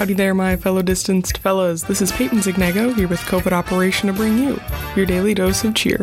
Howdy there, my fellow distanced fellas. This is Peyton Zignego here with COVID Operation to bring you your daily dose of cheer.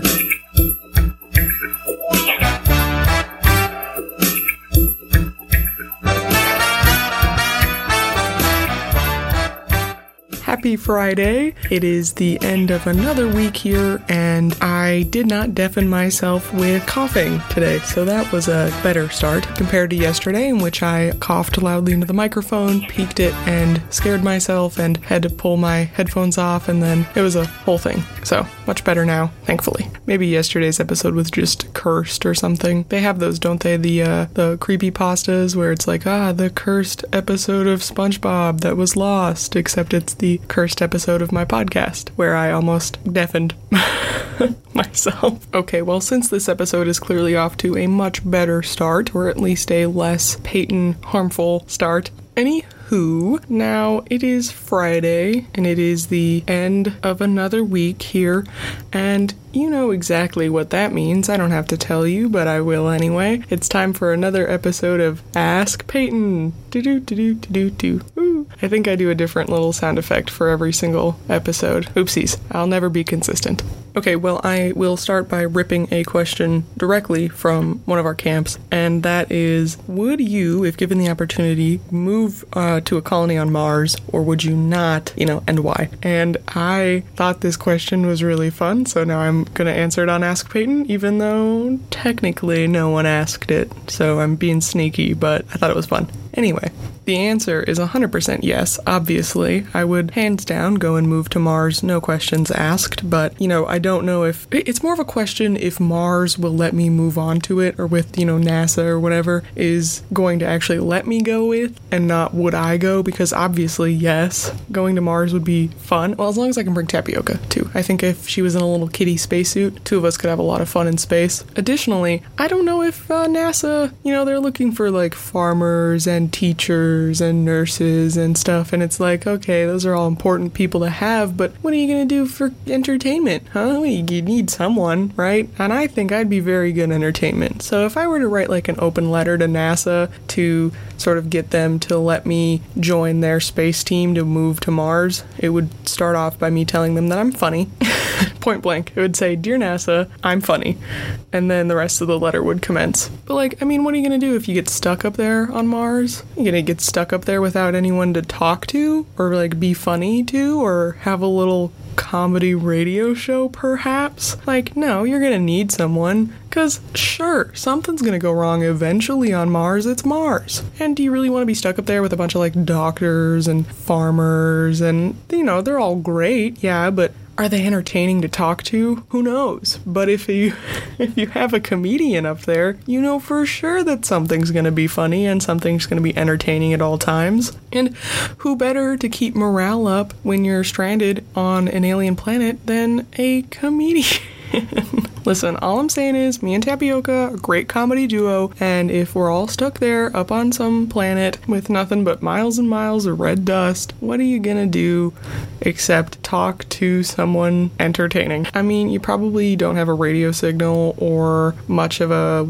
Happy Friday. It is the end of another week here, and I did not deafen myself with coughing today, so that was a better start compared to yesterday, in which I coughed loudly into the microphone, peaked it, and scared myself, and had to pull my headphones off, and then it was a whole thing. So, much better now, thankfully. Maybe yesterday's episode was just cursed or something. They have those, don't they? The uh, the creepy pastas where it's like, ah, the cursed episode of SpongeBob that was lost, except it's the cursed episode of my podcast where I almost deafened myself. Okay, well, since this episode is clearly off to a much better start, or at least a less Peyton harmful start, any who. now it is Friday and it is the end of another week here, and you know exactly what that means. I don't have to tell you, but I will anyway. It's time for another episode of Ask Peyton. Do do do do do do. I think I do a different little sound effect for every single episode. Oopsies, I'll never be consistent. Okay, well, I will start by ripping a question directly from one of our camps, and that is Would you, if given the opportunity, move uh, to a colony on Mars, or would you not, you know, and why? And I thought this question was really fun, so now I'm gonna answer it on Ask Peyton, even though technically no one asked it, so I'm being sneaky, but I thought it was fun. Anyway, the answer is 100% yes, obviously. I would hands down go and move to Mars, no questions asked, but you know, I don't know if it's more of a question if Mars will let me move on to it or with, you know, NASA or whatever is going to actually let me go with and not would I go because obviously, yes, going to Mars would be fun. Well, as long as I can bring Tapioca too. I think if she was in a little kitty spacesuit, two of us could have a lot of fun in space. Additionally, I don't know if uh, NASA, you know, they're looking for like farmers and teachers and nurses and stuff, and it's like, okay, those are all important people to have, but what are you gonna do for entertainment, huh? You need someone, right? And I think I'd be very good entertainment. So if I were to write like an open letter to NASA to sort of get them to let me join their space team to move to Mars, it would start off by me telling them that I'm funny. Point blank. It would say, Dear NASA, I'm funny. And then the rest of the letter would commence. But, like, I mean, what are you going to do if you get stuck up there on Mars? You're going to get stuck up there without anyone to talk to? Or, like, be funny to? Or have a little comedy radio show, perhaps? Like, no, you're gonna need someone. Because, sure, something's gonna go wrong eventually on Mars. It's Mars. And do you really want to be stuck up there with a bunch of, like, doctors and farmers? And, you know, they're all great, yeah, but are they entertaining to talk to? Who knows? But if you if you have a comedian up there, you know for sure that something's going to be funny and something's going to be entertaining at all times. And who better to keep morale up when you're stranded on an alien planet than a comedian? Listen, all I'm saying is, me and Tapioca, a great comedy duo, and if we're all stuck there up on some planet with nothing but miles and miles of red dust, what are you gonna do except talk to someone entertaining? I mean, you probably don't have a radio signal or much of a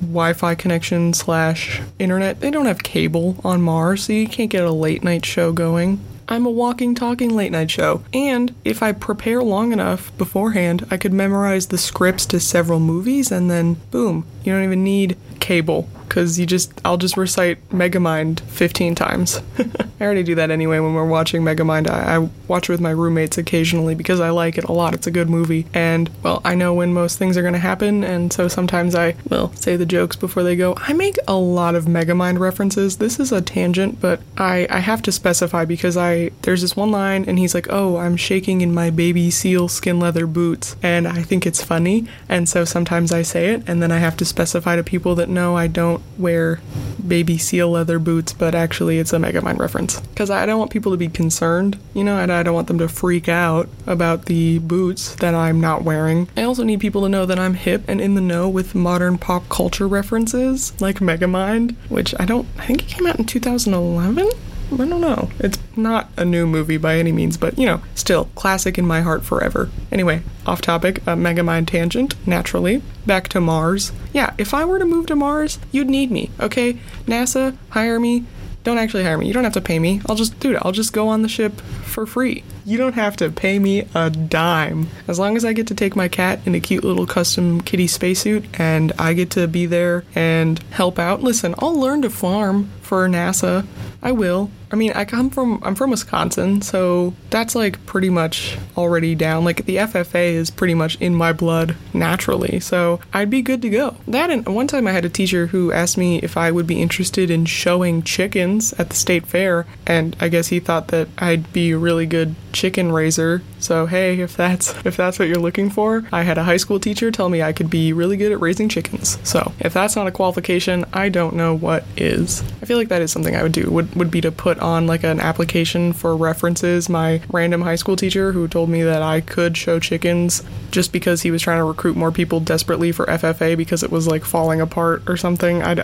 Wi-Fi connection slash internet. They don't have cable on Mars, so you can't get a late night show going. I'm a walking, talking late night show. And if I prepare long enough beforehand, I could memorize the scripts to several movies and then boom, you don't even need cable because you just I'll just recite Megamind 15 times. I already do that anyway when we're watching Megamind. I, I watch it with my roommates occasionally because I like it a lot. It's a good movie, and well, I know when most things are going to happen, and so sometimes I will say the jokes before they go. I make a lot of Megamind references. This is a tangent, but I I have to specify because I there's this one line, and he's like, "Oh, I'm shaking in my baby seal skin leather boots," and I think it's funny, and so sometimes I say it, and then I have to specify to people that no, I don't wear baby seal leather boots, but actually it's a Megamind reference. Because I don't want people to be concerned, you know, and I don't want them to freak out about the boots that I'm not wearing. I also need people to know that I'm hip and in the know with modern pop culture references, like Megamind, which I don't, I think it came out in 2011? I don't know. It's not a new movie by any means, but you know, still classic in my heart forever. Anyway, off topic, a Megamind tangent, naturally. Back to Mars. Yeah, if I were to move to Mars, you'd need me, okay? NASA, hire me. don't actually hire me. You don't have to pay me. I'll just, dude, I'll just go on the ship for free. You don't have to pay me a dime. As long as I get to take my cat in a cute little custom kitty spacesuit and I get to be there and help out. Listen, I'll learn to farm for NASA. I will. I mean, I come from I'm from Wisconsin, so that's like pretty much already down. Like the FFA is pretty much in my blood naturally, so I'd be good to go. That and one time I had a teacher who asked me if I would be interested in showing chickens at the state fair, and I guess he thought that I'd be a really good chicken raiser. So hey, if that's if that's what you're looking for, I had a high school teacher tell me I could be really good at raising chickens. So if that's not a qualification, I don't know what is. I feel like that is something I would do. Would would be to put on like an application for references. My random high school teacher who told me that I could show chickens just because he was trying to recruit more people desperately for FFA because it was like falling apart or something. I,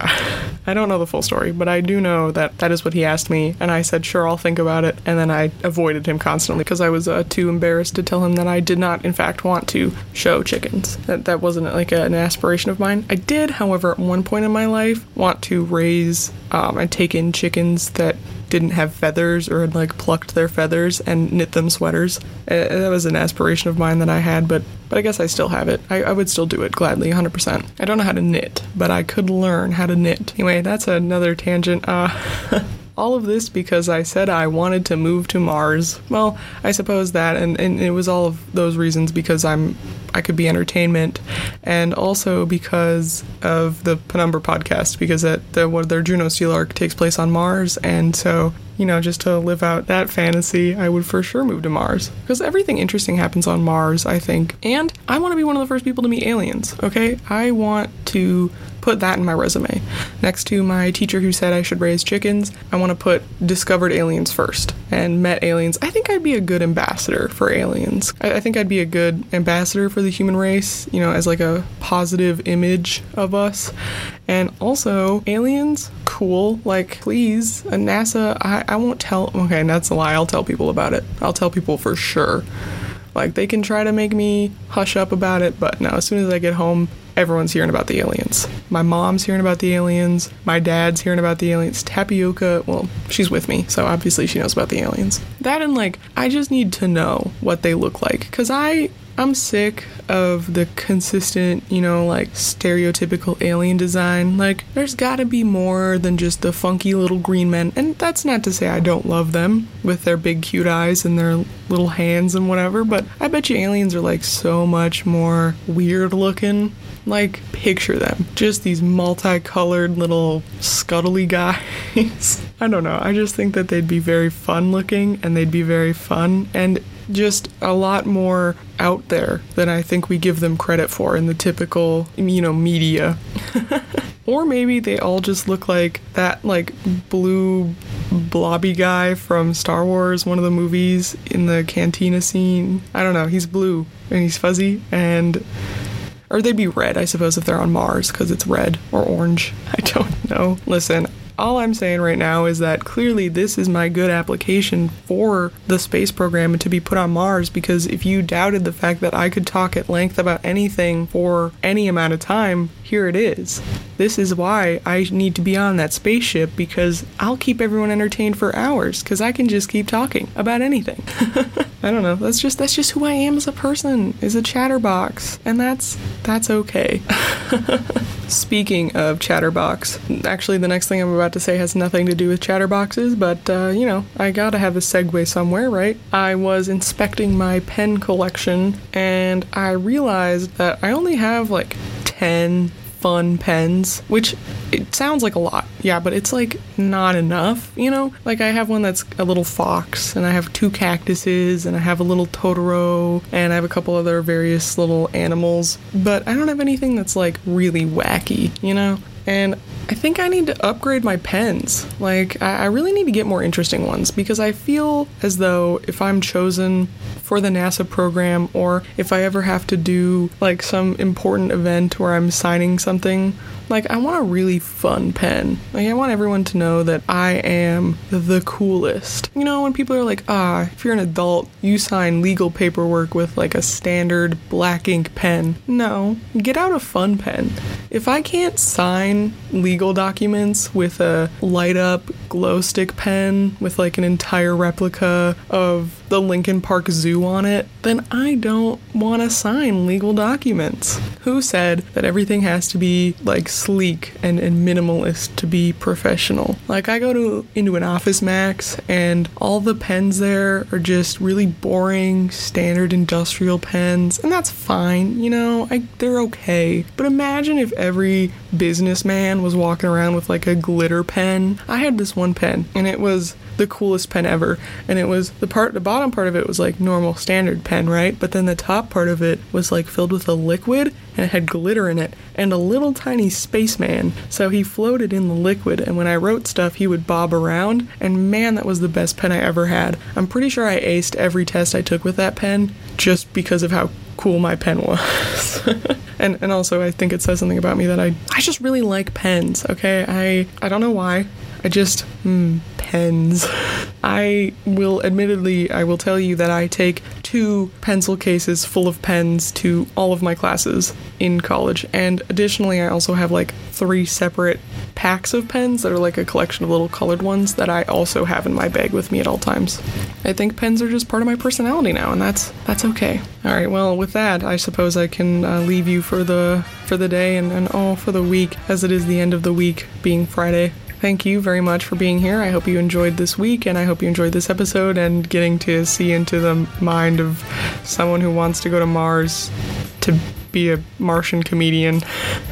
I don't know the full story, but I do know that that is what he asked me, and I said, sure, I'll think about it. And then I avoided him constantly because I was uh, too embarrassed to tell him that I did not, in fact, want to show chickens. That, that wasn't like a, an aspiration of mine. I did, however, at one point in my life, want to raise um, and take in chickens that didn't have feathers or had like plucked their feathers and knit them sweaters. Uh, that was an aspiration of mine that I had, but but I guess I still have it. I, I would still do it gladly, 100%. I don't know how to knit, but I could learn how to knit. Anyway, that's another tangent. Uh, all of this because I said I wanted to move to Mars. Well, I suppose that, and, and it was all of those reasons because I'm I could be entertainment, and also because of the Penumbra podcast because that the, their Juno Steel arc takes place on Mars, and so you know, just to live out that fantasy, I would for sure move to Mars. Because everything interesting happens on Mars, I think. And I want to be one of the first people to meet aliens, okay? I want to put that in my resume. Next to my teacher who said I should raise chickens, I want to put discovered aliens first and met aliens. I think I'd be a good ambassador for aliens. I, I think I'd be a good ambassador for the human race, you know, as like a positive image of us. And also, aliens, cool. Like, please, uh, NASA, I, I won't tell. Okay, that's a lie. I'll tell people about it. I'll tell people for sure. Like, they can try to make me hush up about it, but no, as soon as I get home, everyone's hearing about the aliens. My mom's hearing about the aliens. My dad's hearing about the aliens. Tapioca, well, she's with me, so obviously she knows about the aliens. That and like, I just need to know what they look like. Because I I'm sick of the consistent, you know, like stereotypical alien design. Like, there's gotta be more than just the funky little green men. And that's not to say I don't love them with their big cute eyes and their little hands and whatever, but I bet you aliens are like so much more weird looking. Like, picture them. Just these multicolored little scuttly guys. I don't know. I just think that they'd be very fun looking and they'd be very fun. And just a lot more out there than I think we give them credit for in the typical, you know, media. or maybe they all just look like that like blue blobby guy from Star Wars, one of the movies in the cantina scene. I don't know, he's blue and he's fuzzy and or they'd be red, I suppose, if they're on Mars because it's red or orange. I don't know. Listen, all I'm saying right now is that clearly this is my good application for the space program to be put on Mars because if you doubted the fact that I could talk at length about anything for any amount of time, here it is. This is why I need to be on that spaceship because I'll keep everyone entertained for hours because I can just keep talking about anything. I don't know. That's just that's just who I am as a person. Is a chatterbox, and that's that's okay. Speaking of chatterbox, actually, the next thing I'm about to say has nothing to do with chatterboxes, but uh, you know, I gotta have a segue somewhere, right? I was inspecting my pen collection and I realized that I only have like 10 fun pens, which it sounds like a lot. Yeah, but it's like not enough, you know? Like I have one that's a little fox and I have two cactuses and I have a little Totoro and I have a couple other various little animals, but I don't have anything that's like really wacky, you know? And I think I need to upgrade my pens. Like, I, I, really need to get more interesting ones because I feel as though if I'm chosen for the NASA program or if I ever have to do like some important event where I'm signing something like, I want a really fun pen. Like, I want everyone to know that I am the coolest. You know, when people are like, ah, if you're an adult, you sign legal paperwork with like a standard black ink pen. No, get out a fun pen. If I can't sign legal documents with a light up glow stick pen with like an entire replica of the Lincoln Park Zoo on it, then I don't want to sign legal documents. Who said that everything has to be like sleek and, and minimalist to be professional? Like I go to into an Office Max and all the pens there are just really boring standard industrial pens, and that's fine, you know, I, they're okay. But imagine if every businessman was walking around with like a glitter pen. I had this one pen and it was the coolest pen ever. And it was the part, the bottom part of it was like normal standard pen, right? But then the top part of it was like filled with a liquid and it had glitter in it and a little tiny spaceman. So he floated in the liquid. And when I wrote stuff, he would bob around. And man, that was the best pen I ever had. I'm pretty sure I aced every test I took with that pen just because of how cool my pen was. and and also I think it says something about me that I I just really like pens, okay? I I don't know why. I just hmm, pens. I will admittedly I will tell you that I take two pencil cases full of pens to all of my classes in college. And additionally, I also have like three separate packs of pens that are like a collection of little colored ones that I also have in my bag with me at all times. I think pens are just part of my personality now, and that's that's okay. All right, well, with that, I suppose I can uh, leave you for the for the day and, and all for the week, as it is the end of the week, being Friday thank you very much for being here. I hope you enjoyed this week and I hope you enjoyed this episode and getting to see into the mind of someone who wants to go to Mars to be a Martian comedian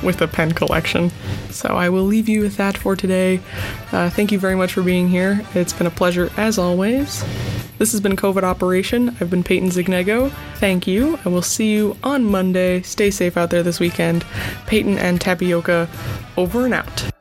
with a pen collection. So I will leave you with that for today. Uh, thank you very much for being here. It's been a pleasure as always. This has been COVID Operation. I've been Peyton Zignego. Thank you. I will see you on Monday. Stay safe out there this weekend. Peyton and Tapioca over and out.